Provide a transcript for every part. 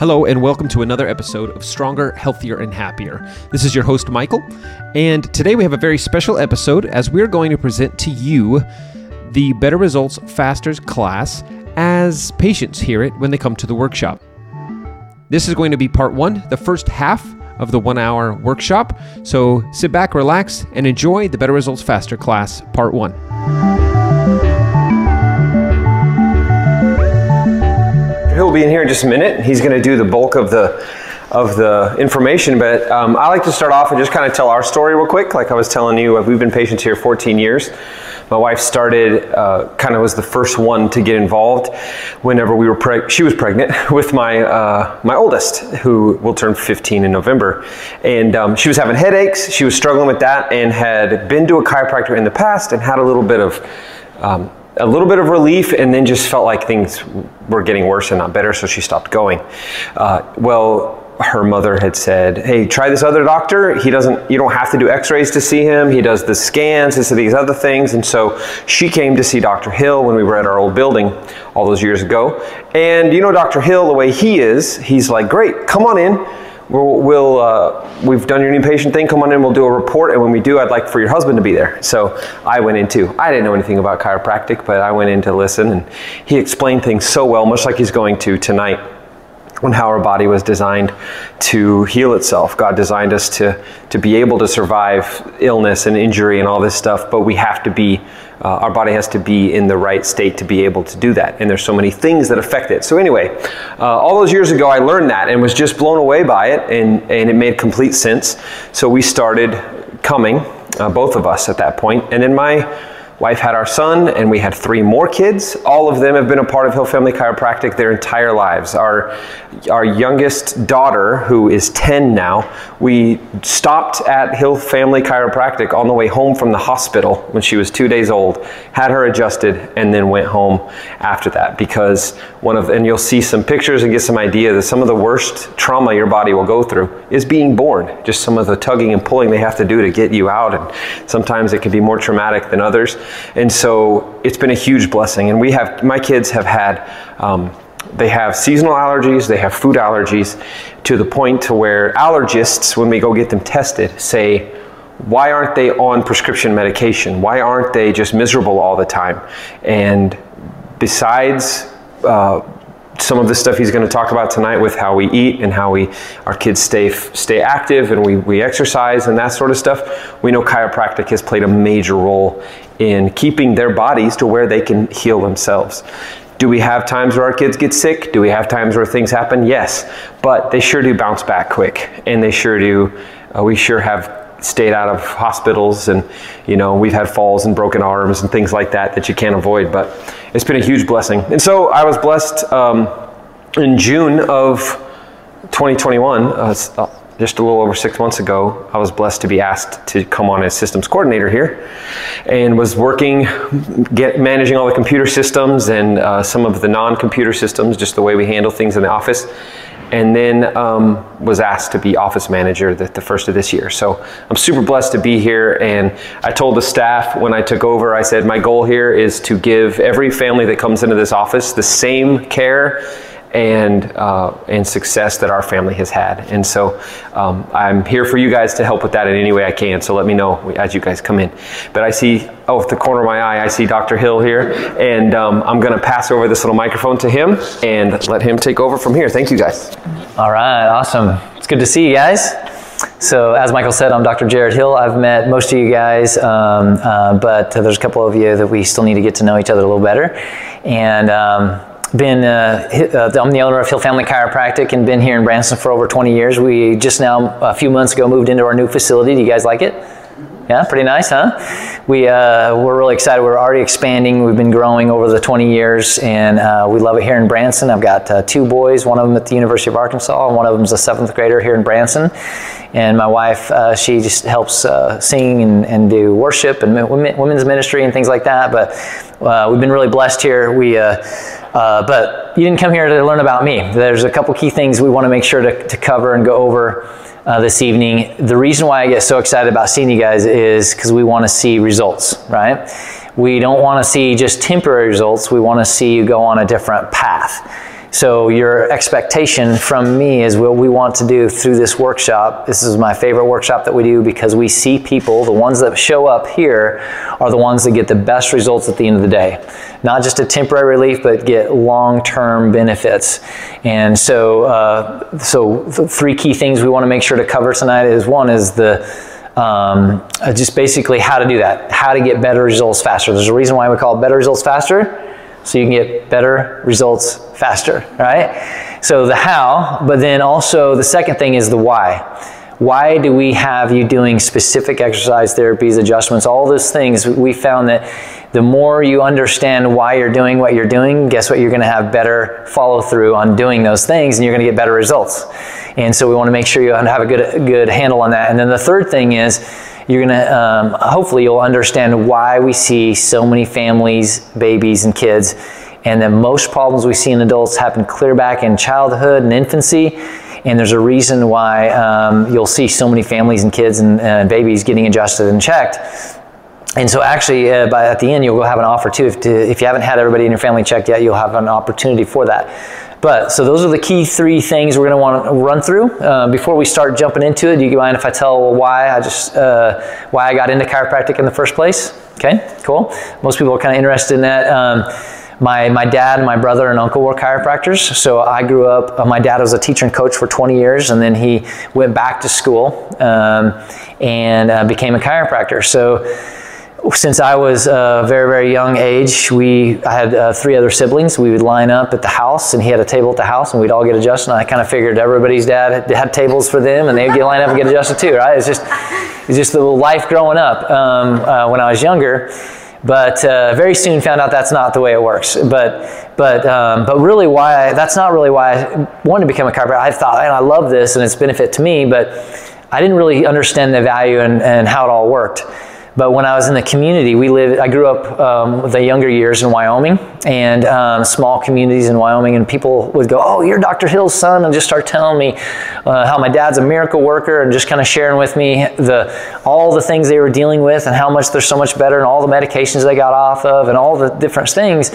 Hello, and welcome to another episode of Stronger, Healthier, and Happier. This is your host, Michael, and today we have a very special episode as we're going to present to you the Better Results Fasters class as patients hear it when they come to the workshop. This is going to be part one, the first half of the one hour workshop. So sit back, relax, and enjoy the Better Results Faster class, part one. He'll be in here in just a minute. He's going to do the bulk of the of the information, but um, I like to start off and just kind of tell our story real quick. Like I was telling you, we've been patients here 14 years. My wife started, uh, kind of was the first one to get involved whenever we were preg- she was pregnant with my uh, my oldest, who will turn 15 in November, and um, she was having headaches. She was struggling with that and had been to a chiropractor in the past and had a little bit of um, a little bit of relief and then just felt like things were getting worse and not better, so she stopped going. Uh, well, her mother had said, "Hey, try this other doctor. He doesn't. You don't have to do X-rays to see him. He does the scans and these other things." And so she came to see Dr. Hill when we were at our old building all those years ago. And you know, Dr. Hill, the way he is, he's like, "Great, come on in." We'll, we'll uh, we've done your new patient thing. Come on in. We'll do a report, and when we do, I'd like for your husband to be there. So I went in too. I didn't know anything about chiropractic, but I went in to listen, and he explained things so well, much like he's going to tonight on how our body was designed to heal itself. God designed us to, to be able to survive illness and injury and all this stuff, but we have to be, uh, our body has to be in the right state to be able to do that. And there's so many things that affect it. So, anyway, uh, all those years ago, I learned that and was just blown away by it, and, and it made complete sense. So, we started coming, uh, both of us at that point. And then my wife had our son, and we had three more kids. All of them have been a part of Hill Family Chiropractic their entire lives. Our, our youngest daughter, who is 10 now, we stopped at Hill Family Chiropractic on the way home from the hospital when she was two days old, had her adjusted, and then went home after that because one of, and you'll see some pictures and get some idea that some of the worst trauma your body will go through is being born. Just some of the tugging and pulling they have to do to get you out, and sometimes it can be more traumatic than others. And so it's been a huge blessing. And we have, my kids have had, um, they have seasonal allergies, they have food allergies to the point to where allergists, when we go get them tested, say, why aren't they on prescription medication? Why aren't they just miserable all the time? And besides uh, some of the stuff he's going to talk about tonight with how we eat and how we our kids stay stay active and we, we exercise and that sort of stuff we know chiropractic has played a major role in keeping their bodies to where they can heal themselves. Do we have times where our kids get sick? Do we have times where things happen? Yes. But they sure do bounce back quick. And they sure do. Uh, we sure have stayed out of hospitals and you know we've had falls and broken arms and things like that that you can't avoid. But it's been a huge blessing. And so i was blessed um, in june of 2021 uh, just a little over six months ago i was blessed to be asked to come on as systems coordinator here and was working get, managing all the computer systems and uh, some of the non-computer systems just the way we handle things in the office and then um, was asked to be office manager the, the, first of this year. So I'm super blessed to be here. And I told the staff when I took over, I said, my goal here is to give every family that comes into this office the same care and uh, and success that our family has had. And so um, I'm here for you guys to help with that in any way I can. So let me know as you guys come in. But I see, oh, at the corner of my eye, I see Dr. Hill here, and um, I'm going to pass over this little microphone to him and let him take over from here. Thank you, guys. All right, awesome. It's good to see you guys. So, as Michael said, I'm Dr. Jared Hill. I've met most of you guys, um, uh, but there's a couple of you that we still need to get to know each other a little better. And um, been uh, uh, I'm the owner of Hill Family Chiropractic and been here in Branson for over 20 years. We just now a few months ago moved into our new facility. Do you guys like it? Yeah, pretty nice, huh? We, uh, we're really excited. We're already expanding. We've been growing over the 20 years, and uh, we love it here in Branson. I've got uh, two boys, one of them at the University of Arkansas, and one of them is a seventh grader here in Branson. And my wife, uh, she just helps sing and, and do worship and women's ministry and things like that. But we've been really blessed here. We, but you didn't come here to learn about me. There's a couple key things we want to make sure to, to cover and go over uh, this evening. The reason why I get so excited about seeing you guys is because we want to see results, right? We don't want to see just temporary results. We want to see you go on a different path. So, your expectation from me is what we want to do through this workshop. This is my favorite workshop that we do because we see people, the ones that show up here, are the ones that get the best results at the end of the day. Not just a temporary relief, but get long term benefits. And so, uh, so, three key things we want to make sure to cover tonight is one is the um, just basically how to do that, how to get better results faster. There's a reason why we call it better results faster so you can get better results faster, right? So the how, but then also the second thing is the why. Why do we have you doing specific exercise therapies, adjustments, all those things? We found that the more you understand why you're doing what you're doing, guess what? You're going to have better follow through on doing those things and you're going to get better results. And so we want to make sure you have a good, good handle on that. And then the third thing is, you're going to, um, hopefully, you'll understand why we see so many families, babies, and kids, and that most problems we see in adults happen clear back in childhood and infancy. And there's a reason why um, you'll see so many families and kids and uh, babies getting adjusted and checked. And so, actually, uh, by, at the end, you'll have an offer too. If, to, if you haven't had everybody in your family checked yet, you'll have an opportunity for that. But so those are the key three things we're going to want to run through uh, before we start jumping into it. Do you mind if I tell why I just uh, why I got into chiropractic in the first place? Okay, cool. Most people are kind of interested in that. Um, my, my dad and my brother and uncle were chiropractors. So I grew up, uh, my dad was a teacher and coach for 20 years, and then he went back to school um, and uh, became a chiropractor. So since I was a very, very young age, we I had uh, three other siblings. We would line up at the house, and he had a table at the house, and we'd all get adjusted. And I kind of figured everybody's dad had tables for them, and they'd get lined up and get adjusted too, right? It's just, it's just the life growing up um, uh, when I was younger. But uh, very soon found out that's not the way it works. But, but, um, but really, why I, that's not really why I wanted to become a chiropractor. I thought, and I love this, and it's benefit to me, but I didn't really understand the value and, and how it all worked. But when I was in the community, we lived, I grew up um, the younger years in Wyoming and um, small communities in Wyoming, and people would go, Oh, you're Dr. Hill's son, and just start telling me uh, how my dad's a miracle worker and just kind of sharing with me the, all the things they were dealing with and how much they're so much better and all the medications they got off of and all the different things.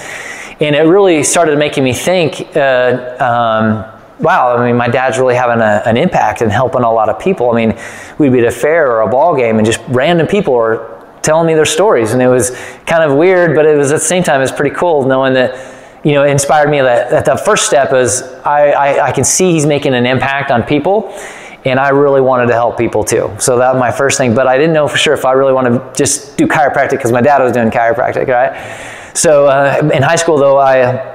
And it really started making me think. Uh, um, wow, I mean, my dad's really having a, an impact and helping a lot of people. I mean, we'd be at a fair or a ball game and just random people are telling me their stories. And it was kind of weird, but it was at the same time, it's pretty cool knowing that, you know, it inspired me that, that the first step is I, I, I can see he's making an impact on people and I really wanted to help people too. So that was my first thing, but I didn't know for sure if I really want to just do chiropractic because my dad was doing chiropractic, right? So uh, in high school, though, I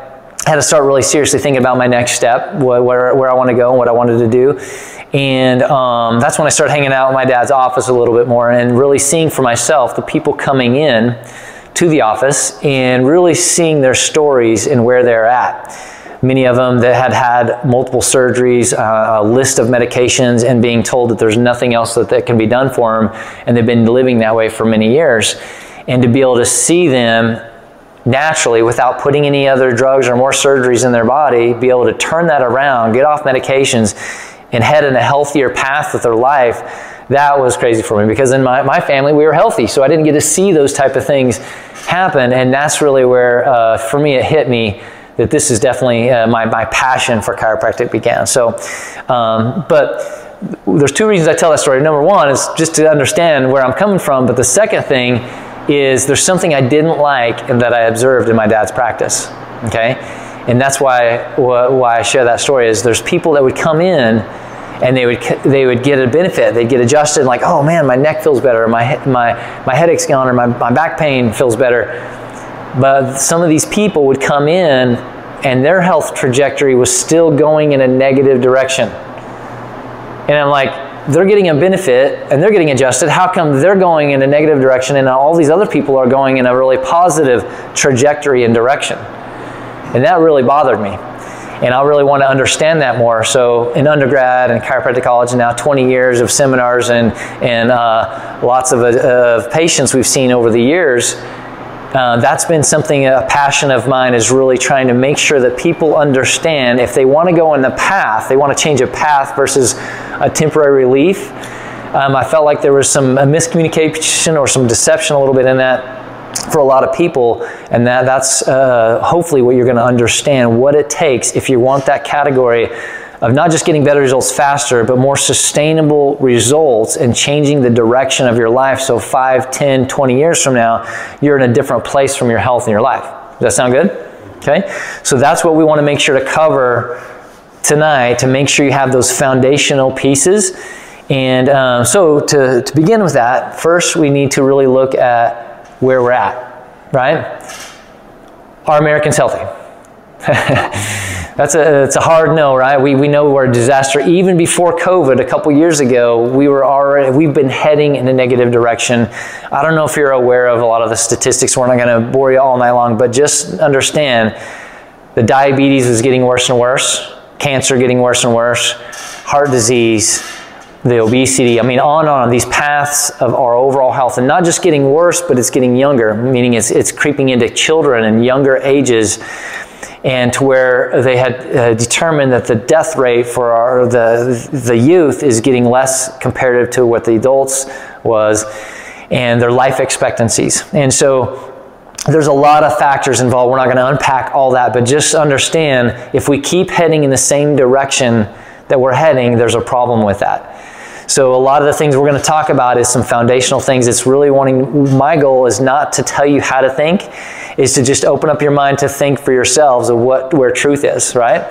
had to start really seriously thinking about my next step, where, where I want to go and what I wanted to do. And um, that's when I started hanging out in my dad's office a little bit more and really seeing for myself the people coming in to the office and really seeing their stories and where they're at. Many of them that had had multiple surgeries, uh, a list of medications, and being told that there's nothing else that, that can be done for them, and they've been living that way for many years. And to be able to see them naturally without putting any other drugs or more surgeries in their body, be able to turn that around, get off medications, and head in a healthier path with their life, that was crazy for me because in my, my family we were healthy, so I didn't get to see those type of things happen, and that's really where, uh, for me, it hit me that this is definitely uh, my, my passion for chiropractic began. So, um, but there's two reasons I tell that story. Number one is just to understand where I'm coming from, but the second thing is there's something I didn't like and that I observed in my dad's practice. Okay? And that's why, why I share that story is there's people that would come in and they would, they would get a benefit. They'd get adjusted like, oh man, my neck feels better, my, my, my headache's gone, or my, my back pain feels better. But some of these people would come in and their health trajectory was still going in a negative direction. And I'm like, they're getting a benefit and they're getting adjusted. How come they're going in a negative direction and all these other people are going in a really positive trajectory and direction? And that really bothered me. And I really want to understand that more. So, in undergrad and chiropractic college, and now 20 years of seminars and, and uh, lots of, uh, patients we've seen over the years, uh, that's been something, a passion of mine is really trying to make sure that people understand if they want to go in the path, they want to change a path versus a temporary relief. Um, I felt like there was some miscommunication or some deception a little bit in that for a lot of people, and that, that's uh, hopefully what you're going to understand what it takes if you want that category of not just getting better results faster, but more sustainable results and changing the direction of your life. So 5, 10, 20 years from now, you're in a different place from your health and your life. Does that sound good? Okay? So that's what we want to make sure to cover tonight to make sure you have those foundational pieces. And um, so to, to begin with that, first we need to really look at where we're at, right? Are Americans healthy? That's a, it's a hard no, right? We, we know we're a disaster. Even before COVID, a couple years ago, we were already, we've been heading in a negative direction. I don't know if you're aware of a lot of the statistics. We're not going to bore you all night long, but just understand the diabetes is getting worse and worse, cancer getting worse and worse, heart disease, the obesity. I mean, on and on. These paths of our overall health, and not just getting worse, but it's getting younger, meaning it's, it's creeping into children and younger ages and to where they had uh, determined that the death rate for our, the, the youth is getting less comparative to what the adults was and their life expectancies. And so there's a lot of factors involved. We're not going to unpack all that, but just understand if we keep heading in the same direction that we're heading, there's a problem with that. So a lot of the things we're going to talk about is some foundational things. It's really wanting, my goal is not to tell you how to think, is to just open up your mind to think for yourselves of what, where truth is, right?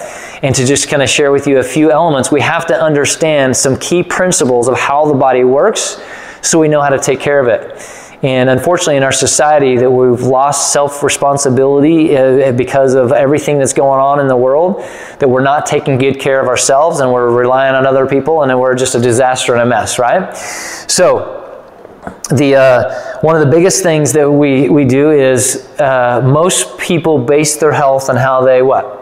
And to just kind of share with you a few elements. We have to understand some key principles of how the body works so we know how to take care of it. And unfortunately, in our society, that we've lost self-responsibility uh, because of everything that's going on in the world. That we're not taking good care of ourselves, and we're relying on other people, and then we're just a disaster and a mess, right? So, the uh, one of the biggest things that we we do is uh, most people base their health on how they what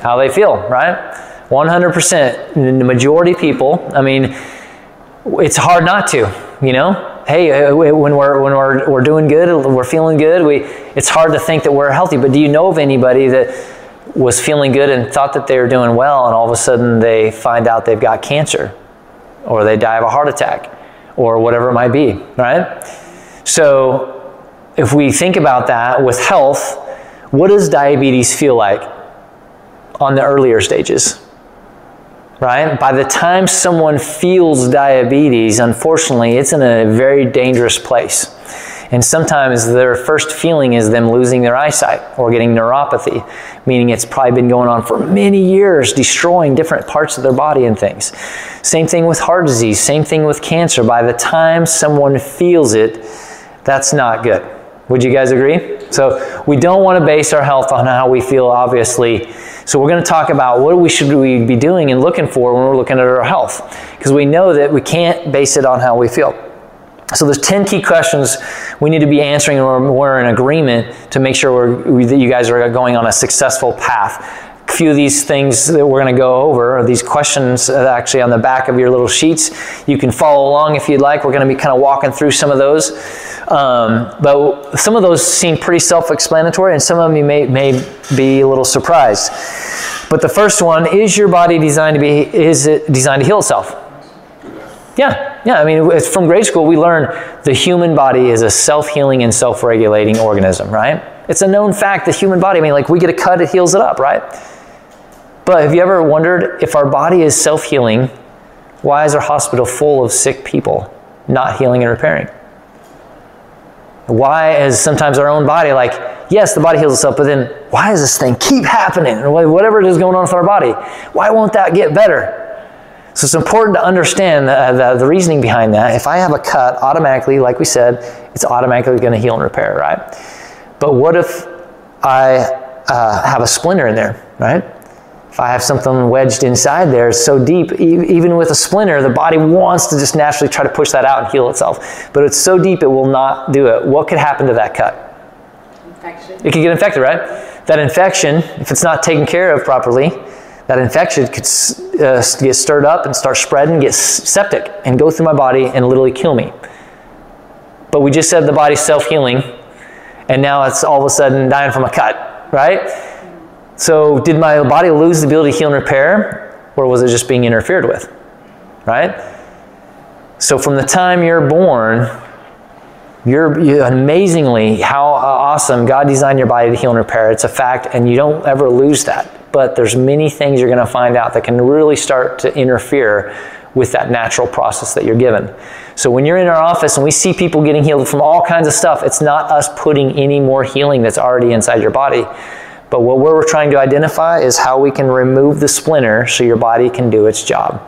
how they feel, right? 100%. The majority of people, I mean, it's hard not to, you know? Hey, uh, when we're when we're we're doing good, we're feeling good. We it's hard to think that we're healthy. But do you know of anybody that was feeling good and thought that they were doing well, and all of a sudden they find out they've got cancer, or they die of a heart attack, or whatever it might be, right? So, if we think about that with health, what does diabetes feel like on the earlier stages? Right? By the time someone feels diabetes, unfortunately, it's in a very dangerous place. And sometimes their first feeling is them losing their eyesight or getting neuropathy, meaning it's probably been going on for many years, destroying different parts of their body and things. Same thing with heart disease, same thing with cancer. By the time someone feels it, that's not good. Would you guys agree? So we don't want to base our health on how we feel, obviously. So we're going to talk about what we should we be doing and looking for when we're looking at our health, because we know that we can't base it on how we feel. So there's 10 key questions we need to be answering and we're in agreement to make sure we, that you guys are going on a successful path few of these things that we're going to go over, or these questions actually on the back of your little sheets. You can follow along if you'd like. We're going to be kind of walking through some of those. Um, but some of those seem pretty self-explanatory, and some of them you may, may be a little surprised. But the first one, is your body designed to be, is it designed to heal itself? Yeah, yeah. I mean, from grade school, we learn the human body is a self-healing and self-regulating organism, right? It's a known fact, the human body. I mean, like we get a cut, it heals it up, right? But have you ever wondered if our body is self-healing, why is our hospital full of sick people not healing and repairing? Why is sometimes our own body like, yes, the body heals itself, but then why does this thing keep happening? Whatever it is going on with our body, why won't that get better? So it's important to understand the, the, the, reasoning behind that. If I have a cut, automatically, like we said, it's automatically going to heal and repair, right? But what if I uh, have a splinter in there, right? If I have something wedged inside there, so deep, e- even with a splinter, the body wants to just naturally try to push that out and heal itself. But it's so deep it will not do it. What could happen to that cut? Infection. It could get infected, right? That infection, if it's not taken care of properly, that infection could uh, get stirred up and start spreading, get septic, and go through my body and literally kill me. But we just said the body's self healing, and now it's all of a sudden dying from a cut, right? So, did my body lose the ability to heal and repair, or was it just being interfered with, right? So, from the time you're born, You're you, amazingly how awesome God designed your body to heal and repair. It's a fact, and you don't ever lose that. But there's many things you're going to find out that can really start to interfere with that natural process that you're given. So when you're in our office and we see people getting healed from all kinds of stuff, it's not us putting any more healing that's already inside your body. But what we're trying to identify is how we can remove the splinter so your body can do its job,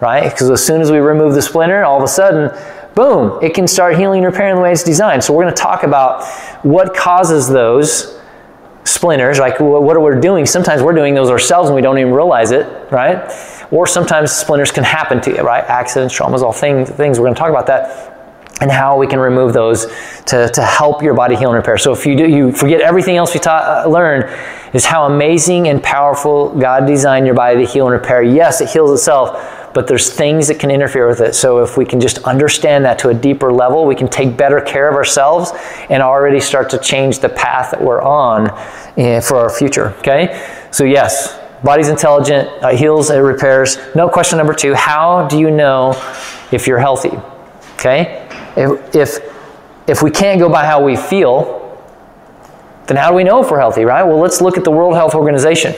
right? Because as soon as we remove the splinter, all of a sudden, boom, it can start healing and repairing the way it's designed. So we're going to talk about what causes those splinters, like what we're we doing. Sometimes we're doing those ourselves and we don't even realize it, right? Or sometimes splinters can happen to you, right? Accidents, traumas, all things. things. We're going to talk about that and how we can remove those to, to help your body heal and repair. So if you do, you forget everything else we taught, uh, learned, is how amazing and powerful God designed your body to heal and repair. Yes, it heals itself, but there's things that can interfere with it. So if we can just understand that to a deeper level, we can take better care of ourselves and already start to change the path that we're on uh, for our future. Okay? So yes, body's intelligent, uh, heals, it repairs. No question number two, how do you know if you're healthy? Okay? If, if, if we can't go by how we feel, then how do we know if we're healthy, right? Well, let's look at the World Health Organization.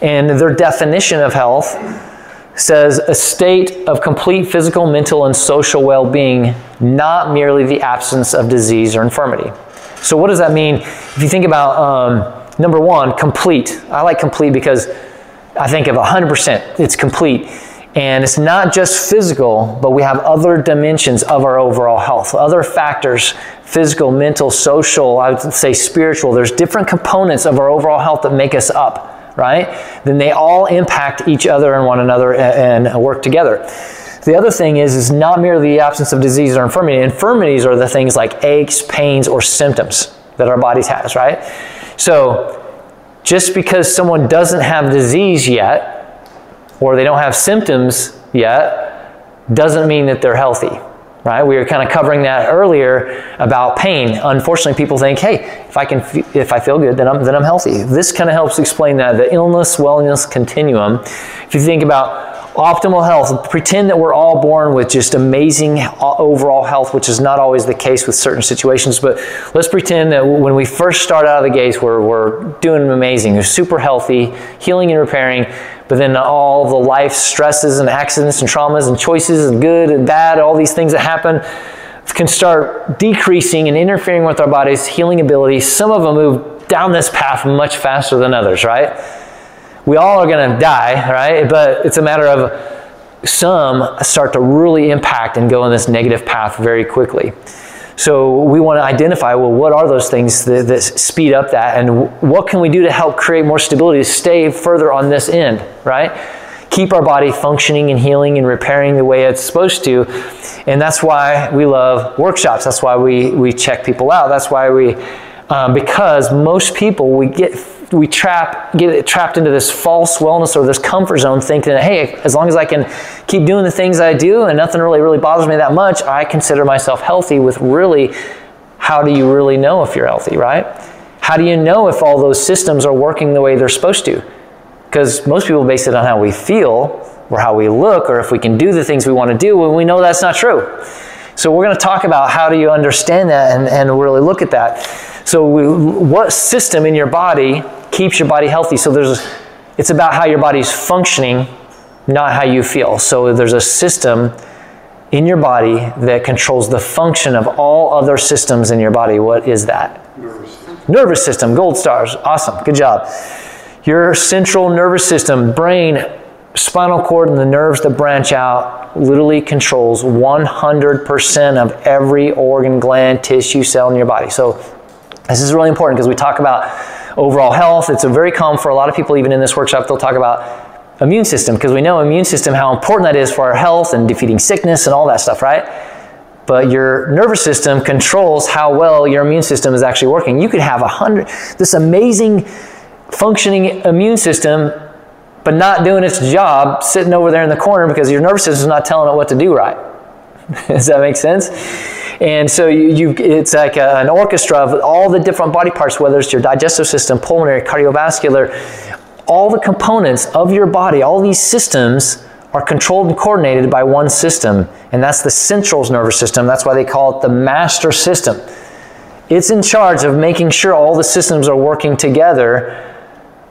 And their definition of health says a state of complete physical, mental, and social well being, not merely the absence of disease or infirmity. So, what does that mean? If you think about um, number one, complete. I like complete because I think of 100%, it's complete. And it's not just physical, but we have other dimensions of our overall health, other factors physical, mental, social, I would say spiritual. There's different components of our overall health that make us up, right? Then they all impact each other and one another and, and work together. The other thing is, is not merely the absence of disease or infirmity. Infirmities are the things like aches, pains, or symptoms that our bodies has, right? So just because someone doesn't have disease yet, or they don't have symptoms yet, doesn't mean that they're healthy. Right? We were kind of covering that earlier about pain. Unfortunately, people think, "Hey, if I can, if I feel good, then I'm then I'm healthy." This kind of helps explain that the illness wellness continuum. If you think about optimal health. Pretend that we're all born with just amazing uh, overall health, which is not always the case with certain situations. But let's pretend that when we first start out of the gates, we're, we're doing amazing, we're super healthy, healing and repairing. But then all the life stresses and accidents and traumas and choices and good and bad, all these things that happen can start decreasing and interfering with our body's healing ability. Some of them move down this path much faster than others, right? we all are going to die, right? But it's a matter of some start to really impact and go in this negative path very quickly. So we want to identify well, what are those things that, that, speed up that, and what can we do to help create more stability to stay further on this end, right? Keep our body functioning and healing and repairing the way it's supposed to. And that's why we love workshops. That's why we, we check people out. That's why we, um, because most people, we get we trap get trapped into this false wellness or this comfort zone thinking hey as long as i can keep doing the things i do and nothing really really bothers me that much i consider myself healthy with really how do you really know if you're healthy right? How do you know if all those systems are working the way they're supposed to? Because most people base it on how we feel or how we look or if we can do the things we want to do when we know that's not true. So we're going to talk about how do you understand that and, and really look at that. So we, what system in your body keeps your body healthy. So there's, it's about how your body's functioning, not how you feel. So there's a system in your body that controls the function of all other systems in your body. What is that? Nervous system. Nervous system, gold stars. Awesome. Good job. Your central nervous system, brain, spinal cord, and the nerves that branch out literally controls 100% of every organ, gland, tissue, cell in your body. So this is really important because we talk about overall health. It's a very common for a lot of people, even in this workshop, they'll talk about immune system because we know immune system, how important that is for our health and defeating sickness and all that stuff, right? But your nervous system controls how well your immune system is actually working. You could have a hundred, this amazing functioning immune system, but not doing its job, sitting over there in the corner because your nervous system is not telling it what to do right. Does that make sense? And so you, you it's like a, an orchestra of all the different body parts, whether it's your digestive system, pulmonary, cardiovascular, all the components of your body, all these systems are controlled and coordinated by one system, and that's the central nervous system. That's why they call it the master system. It's in charge of making sure all the systems are working together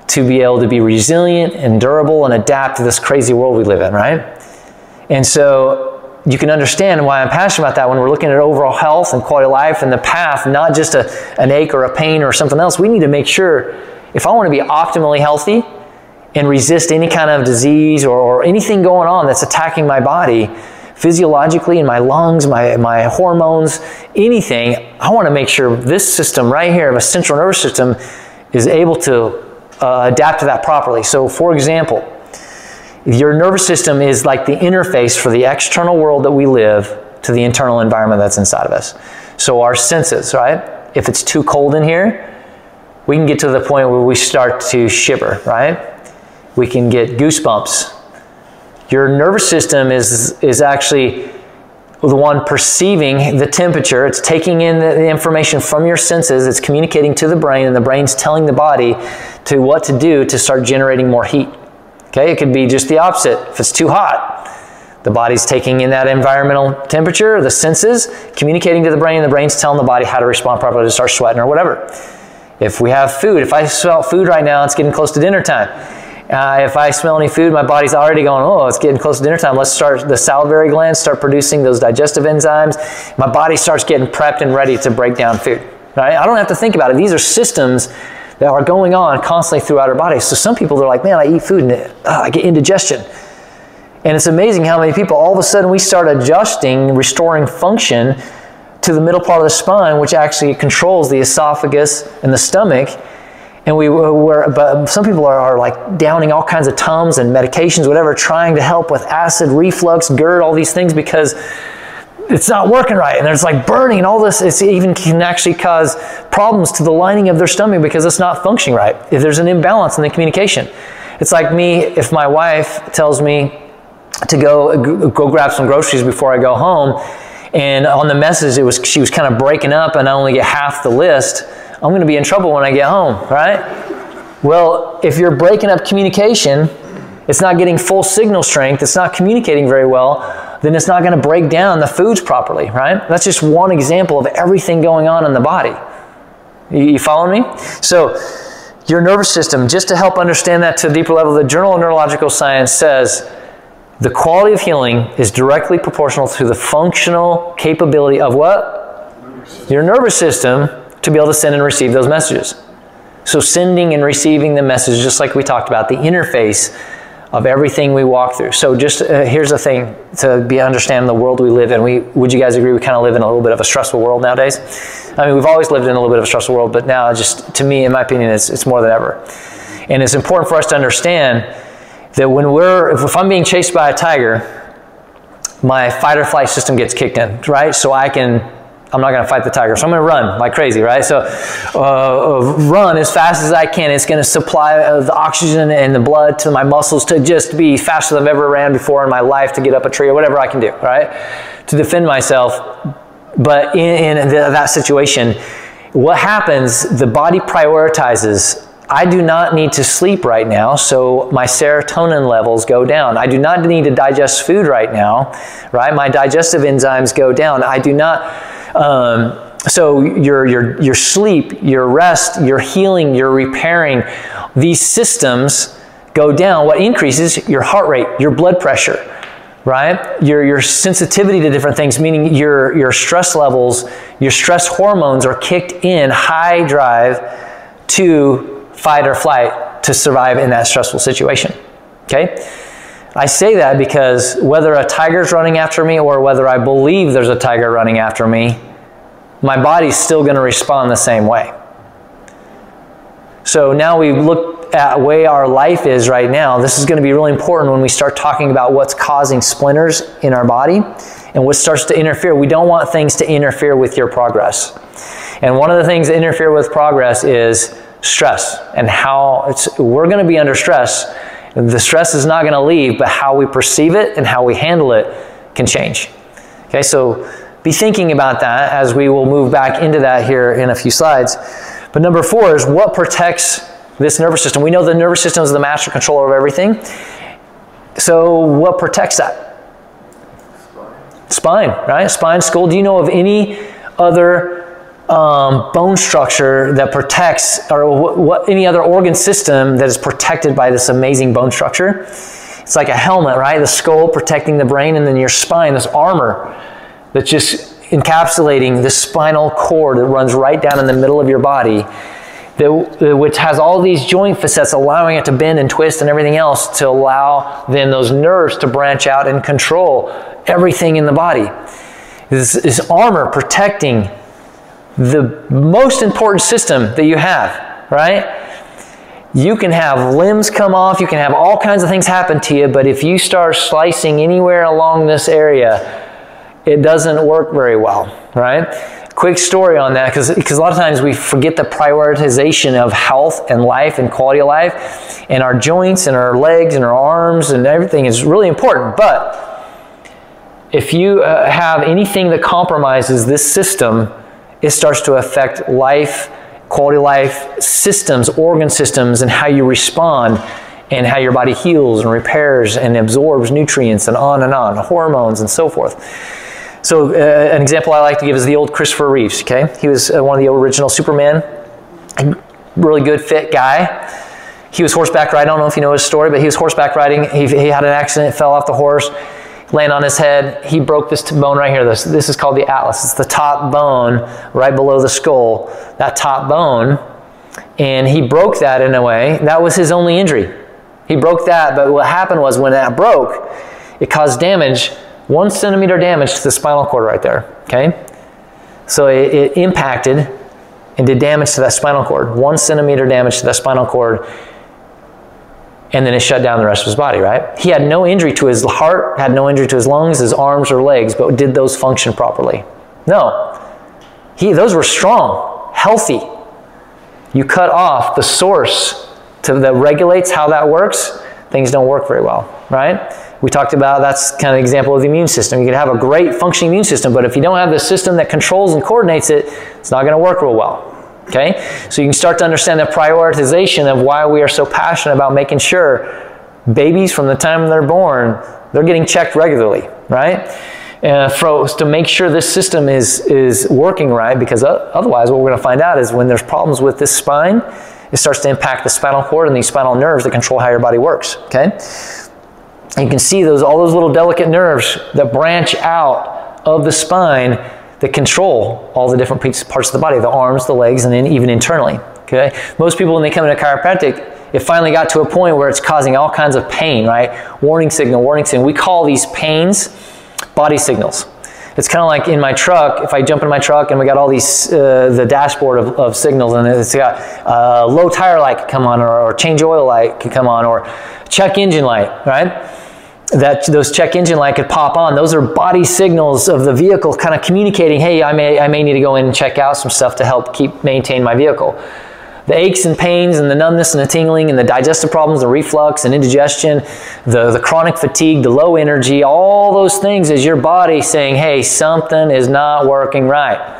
to be able to be resilient and durable and adapt to this crazy world we live in, right? And so you can understand why I'm passionate about that when we're looking at overall health and quality of life and the path, not just a, an ache or a pain or something else. We need to make sure if I want to be optimally healthy and resist any kind of disease or, or anything going on that's attacking my body, physiologically in my lungs, my, my hormones, anything, I want to make sure this system right here a central nervous system is able to uh, adapt to that properly. So, for example, your nervous system is like the interface for the external world that we live to the internal environment that's inside of us. So, our senses, right? If it's too cold in here, we can get to the point where we start to shiver, right? We can get goosebumps. Your nervous system is, is actually the one perceiving the temperature. It's taking in the, information from your senses. It's communicating to the brain, and the brain's telling the body to what to do to start generating more heat. Okay, it could be just the opposite. If it's too hot, the body's taking in that environmental temperature, the senses, communicating to the brain, and the brain's telling the body how to respond properly to start sweating or whatever. If we have food, if I smell food right now, it's getting close to dinner time uh, if I smell any food, my body's already going, oh, it's getting close to dinner time. Let's start, the salivary glands start producing those digestive enzymes. My body starts getting prepped and ready to break down food. Right? I don't have to think about it. These are systems that are going on constantly throughout our bodies. So some people they're like, man, I eat food and uh, I get indigestion. And it's amazing how many people, all of a sudden, we start adjusting, restoring function to the middle part of the spine, which actually controls the esophagus and the stomach and we were, but some people are, are, like downing all kinds of Tums and medications, whatever, trying to help with acid reflux, GERD, all these things because it's not working right. And there's like burning and all this. It even can actually cause problems to the lining of their stomach because it's not functioning right. If there's an imbalance in the communication, it's like me if my wife tells me to go go grab some groceries before I go home, and on the message it was she was kind of breaking up and I only get half the list I'm going to be in trouble when I get home, right? Well, if you're breaking up communication, it's not getting full signal strength, it's not communicating very well, then it's not going to break down the foods properly, right? That's just one example of everything going on in the body. You, you following me? So, your nervous system, just to help understand that to a deeper level, the Journal of Neurological Science says the quality of healing is directly proportional to the functional capability of what? Your nervous system to be able to send and receive those messages. So, sending and receiving the message, just like we talked about, the interface of everything we walk through. So, just uh, here's the thing to be understand the world we live in. We would you guys agree we kind of live in a little bit of a stressful world nowadays? I mean, we've always lived in a little bit of a stressful world, but now, just to me, in my opinion, it's, it's more than ever. And it's important for us to understand that when we're, if I'm being chased by a tiger, my fight or flight system gets kicked in, right? So I can I'm not going to fight the tiger. So I'm going to run like crazy, right? So uh, run as fast as I can. It's going to supply uh, the oxygen and the blood to my muscles to just be faster than I've ever ran before in my life to get up a tree or whatever I can do, right? To defend myself. But in, in the, that situation, what happens, the body prioritizes I do not need to sleep right now, so my serotonin levels go down. I do not need to digest food right now, right? My digestive enzymes go down. I do not um, so your, your, your sleep, your rest, your healing, your repairing, these systems go down. What increases? Your heart rate, your blood pressure, right? Your, your sensitivity to different things, meaning your, your stress levels, your stress hormones are kicked in high drive to fight or flight to survive in that stressful situation. Okay? I say that because whether a tiger's running after me or whether I believe there's a tiger running after me, my body's still going to respond the same way. So now we look at way our life is right now. This is going to be really important when we start talking about what's causing splinters in our body and what starts to interfere. We don't want things to interfere with your progress. And one of the things that interfere with progress is stress and how it's, we're going to be under stress the stress is not going to leave, but how we perceive it and how we handle it can change. Okay, so be thinking about that as we will move back into that here in a few slides. But number four is what protects this nervous system. We know the nervous system is the master controller of everything. So, what protects that? Spine, Spine right? Spine, skull. Do you know of any other um, bone structure that protects, or what, what, any other organ system that is protected by this amazing bone structure. It's like a helmet, right? The skull protecting the brain, and then your spine, this armor that's just encapsulating the spinal cord that runs right down in the middle of your body, that, which has all these joint facets allowing it to bend and twist and everything else to allow then those nerves to branch out and control everything in the body. This, this armor protecting the most important system that you have, right? You can have limbs come off, you can have all kinds of things happen to you, but if you start slicing anywhere along this area, it doesn't work very well, right? Quick story on that, because a lot of times we forget the prioritization of health and life and quality of life, and our joints and our legs and our arms and everything is really important. But if you uh, have anything that compromises this system, it starts to affect life, quality life, systems, organ systems, and how you respond and how your body heals and repairs and absorbs nutrients and on and on, hormones and so forth. So, uh, an example I like to give is the old Christopher Reeves. Okay, he was uh, one of the original Superman, a really good, fit guy. He was horseback riding. I don't know if you know his story, but he was horseback riding. He, he had an accident, fell off the horse laying on his head. He broke this bone right here. This, this is called the atlas. It's the top bone right below the skull, that top bone. And he broke that in a way. That was his only injury. He broke that, but what happened was when that broke, it caused damage, one centimeter damage to the spinal cord right there. Okay? So it, it impacted and did damage to that spinal cord. One centimeter damage to that spinal cord and then it shut down the rest of his body, right? He had no injury to his heart, had no injury to his lungs, his arms, or legs, but did those function properly? No. He, those were strong, healthy. You cut off the source to, that regulates how that works, things don't work very well, right? We talked about that's kind of an example of the immune system. You can have a great functioning immune system, but if you don't have the system that controls and coordinates it, it's not going to work real well. Okay? So you can start to understand the prioritization of why we are so passionate about making sure babies from the time they're born, they're getting checked regularly, right? Uh, for, to make sure this system is, is working right, because otherwise what we're going to find out is when there's problems with this spine, it starts to impact the spinal cord and these spinal nerves that control how your body works, okay? You can see those, all those little delicate nerves that branch out of the spine that control all the different parts of the body, the arms, the legs, and then even internally. Okay? Most people, when they come into chiropractic, it finally got to a point where it's causing all kinds of pain, right? Warning signal, warning signal. We call these pains body signals. It's kind of like in my truck, if I jump in my truck and we got all these, uh, the dashboard of, of, signals, and it's got uh, low tire light come on, or, or change oil light come on, or check engine light, right? That those check engine light could pop on. Those are body signals of the vehicle kind of communicating, hey, I may, I may need to go in and check out some stuff to help keep maintain my vehicle. The aches and pains and the numbness and the tingling and the digestive problems, the reflux and indigestion, the, the chronic fatigue, the low energy, all those things is your body saying, hey, something is not working right.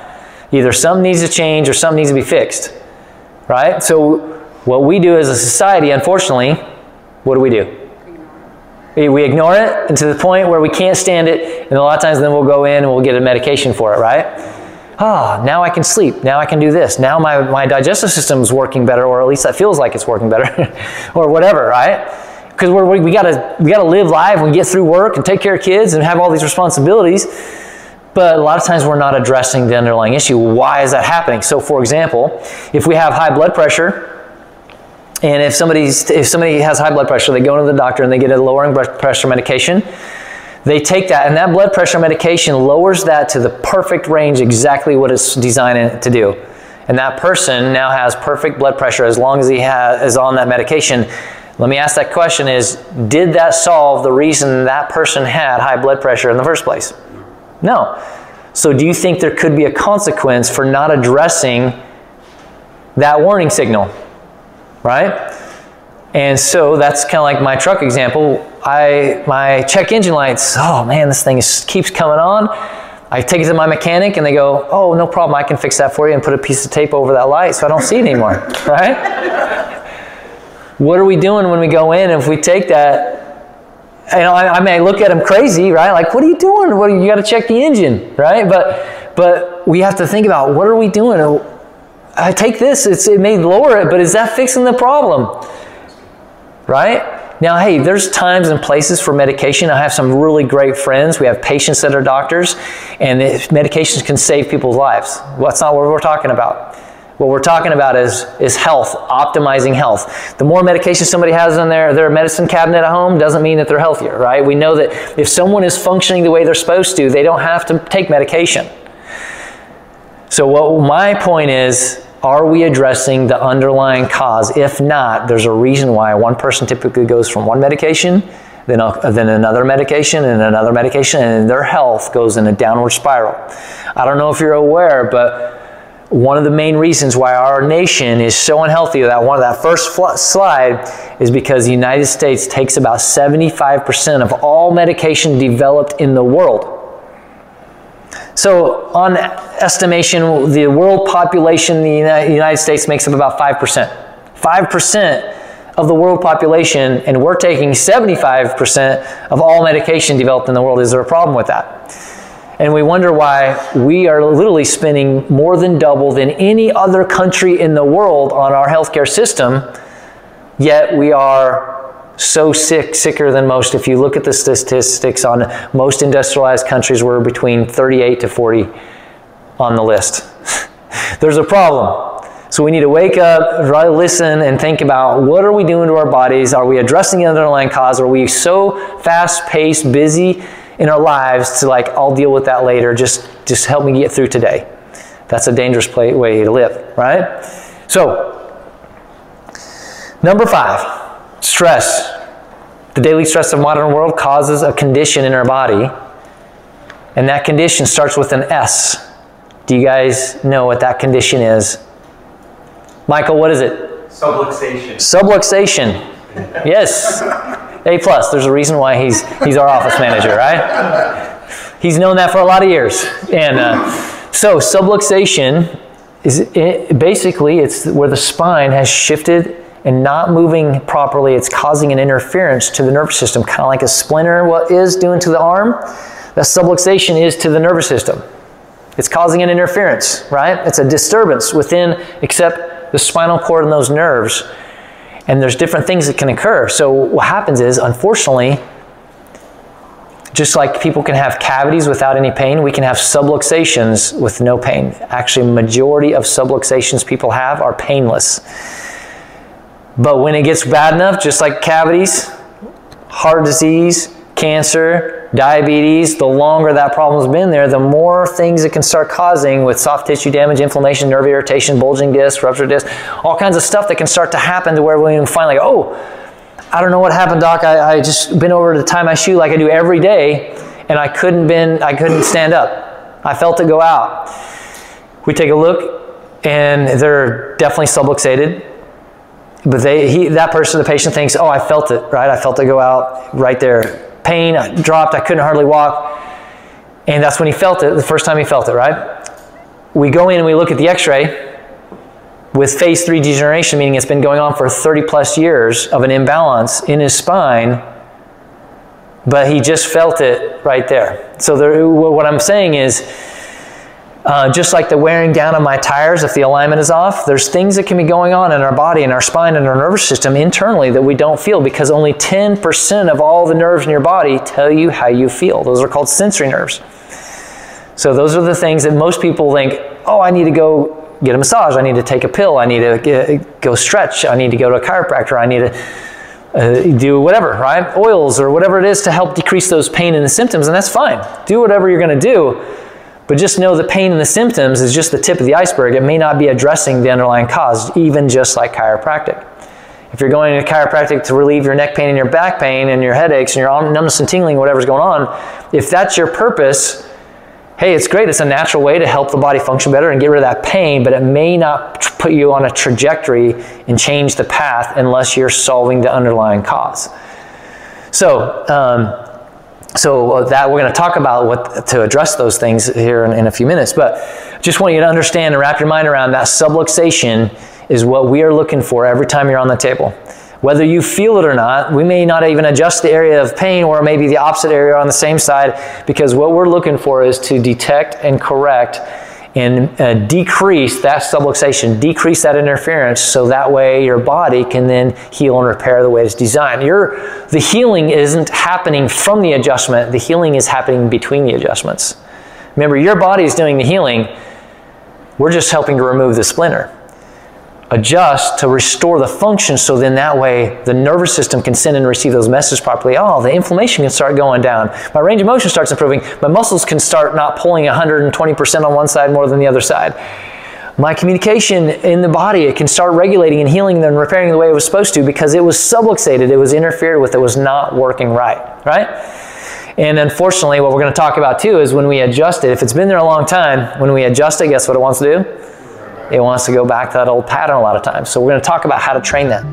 Either something needs to change or something needs to be fixed. Right? So what we do as a society, unfortunately, what do we do? We ignore it and to the point where we can't stand it, and a lot of times then we'll go in and we'll get a medication for it, right? Ah, oh, now I can sleep. Now I can do this. Now my, my digestive system is working better, or at least that feels like it's working better, or whatever, right? Because we we gotta we gotta live life and get through work and take care of kids and have all these responsibilities. But a lot of times we're not addressing the underlying issue. Why is that happening? So, for example, if we have high blood pressure, and if somebody's if somebody has high blood pressure, they go to the doctor and they get a lowering blood pressure medication. They take that, and that blood pressure medication lowers that to the perfect range, exactly what it's designed to do. And that person now has perfect blood pressure as long as he has, is on that medication. Let me ask that question is, did that solve the reason that person had high blood pressure in the first place? No. So do you think there could be a consequence for not addressing that warning signal? Right? And so that's kind of like my truck example. I my check engine lights. Oh man, this thing is, keeps coming on. I take it to my mechanic, and they go, "Oh, no problem. I can fix that for you," and put a piece of tape over that light so I don't see it anymore. right? what are we doing when we go in? If we take that you know, I, I, may look at them crazy, right? Like, what are you doing? What you got to check the engine, right? But but we have to think about what are we doing? I take this, it may lower it, but is that fixing the problem? Right? Now, hey, there's times and places for medication. I have some really great friends. We have patients that are doctors, and medications can save people's lives. That's not what we're talking about. What we're talking about is, is health, optimizing health. The more medication somebody has in their, their medicine cabinet at home doesn't mean that they're healthier, right? We know that if someone is functioning the way they're supposed to, they don't have to take medication. So, what my point is, are we addressing the underlying cause? If not, there's a reason why one person typically goes from one medication, then, a, then another medication, and another medication, and their health goes in a downward spiral. I don't know if you're aware, but one of the main reasons why our nation is so unhealthy, that one of that first slide, is because the United States takes about 75% of all medication developed in the world. So, on estimation, the world population in the United States makes up about 5%. 5% of the world population, and we're taking 75% of all medication developed in the world. Is there a problem with that? And we wonder why we are literally spending more than double than any other country in the world on our healthcare system, yet we are so sick, sicker than most. If you look at the statistics on most industrialized countries, we're between 38 to 40 on the list. There's a problem. So we need to wake up, listen, and think about what are we doing to our bodies? Are we addressing the underlying cause? Are we so fast-paced, busy in our lives to like, I'll deal with that later. Just, just help me get through today. That's a dangerous play, way to live, right? So, number five Stress. The daily stress of modern world causes a condition in our body, and that condition starts with an S. Do you guys know what that condition is? Michael, what is it? Subluxation. Subluxation. yes. A plus. There's a reason why he's he's our office manager, right? He's known that for a lot of years, and uh, so subluxation is it, basically it's where the spine has shifted and not moving properly, it's causing an interference to the nervous system, kind of like a splinter what is doing to the arm. That subluxation is to the nervous system. It's causing an interference, right? It's a disturbance within, except the spinal cord and those nerves. And there's different things that can occur. So what happens is, unfortunately, just like people can have cavities without any pain, we can have subluxations with no pain. Actually, majority of subluxations people have are painless. But when it gets bad enough, just like cavities, heart disease, cancer, diabetes, the longer that problem's been there, the more things it can start causing with soft tissue damage, inflammation, nerve irritation, bulging disc, ruptured disc, all kinds of stuff that can start to happen to where we like, oh, I don't know what happened, doc. I, I just been over to tie my shoe like I do every day, and I couldn't bend, I couldn't stand up. I felt it go out. We take a look, and they're definitely subluxated but they, he, that person, the patient thinks, oh, I felt it, right? I felt it go out right there. Pain, dropped, I couldn't hardly walk. And that's when he felt it, the first time he felt it, right? We go in and we look at the x ray with phase three degeneration, meaning it's been going on for 30 plus years of an imbalance in his spine, but he just felt it right there. So, there, what I'm saying is, uh, just like the wearing down of my tires if the alignment is off, there's things that can be going on in our body, in our spine, and our nervous system internally that we don't feel because only 10% of all the nerves in your body tell you how you feel. Those are called sensory nerves. So those are the things that most people think, oh, I need to go get a massage, I need to take a pill, I need to get, go stretch, I need to go to a chiropractor, I need to uh, do whatever, right? Oils or whatever it is to help decrease those pain and the symptoms, and that's fine. Do whatever you're going to do but just know the pain and the symptoms is just the tip of the iceberg. It may not be addressing the underlying cause, even just like chiropractic. If you're going to chiropractic to relieve your neck pain and your back pain and your headaches and your numbness and tingling, whatever's going on, if that's your purpose, hey, it's great. It's a natural way to help the body function better and get rid of that pain, but it may not put you on a trajectory and change the path unless you're solving the underlying cause. So, um, so uh, that we're going to talk about what to address those things here in, in, a few minutes but just want you to understand and wrap your mind around that subluxation is what we are looking for every time you're on the table. Whether you feel it or not we may not even adjust the area of pain or maybe the opposite area on the same side because what we're looking for is to detect and correct and uh, decrease that subluxation, decrease that interference, so that way your body can then heal and repair the way it's designed. Your, the healing isn't happening from the adjustment, the healing is happening between the adjustments. Remember, your body is doing the healing, we're just helping to remove the splinter adjust to restore the function so then that way the nervous system can send and receive those messages properly. Oh, the inflammation can start going down. My range of motion starts improving. My muscles can start not pulling 120% on one side more than the other side. My communication in the body, it can start regulating and healing and repairing the way it was supposed to because it was subluxated, it was interfered with, it was not working right, right? And unfortunately, what we're going to talk about too is when we adjust it, if it's been there a long time, when we adjust it, guess what it wants to do? It wants to go back to that old pattern a lot of times. So we're going to talk about how to train that.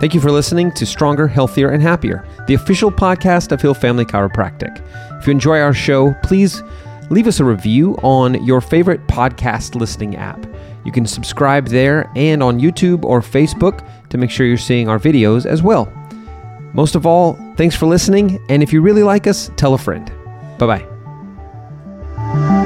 Thank you for listening to Stronger, Healthier, and Happier, the official podcast of Hill Family Chiropractic. If you enjoy our show, please leave us a review on your favorite podcast listening app. You can subscribe there and on YouTube or Facebook to make sure you're seeing our videos as well. Most of all, thanks for listening. And if you really like us, tell a friend. Bye bye.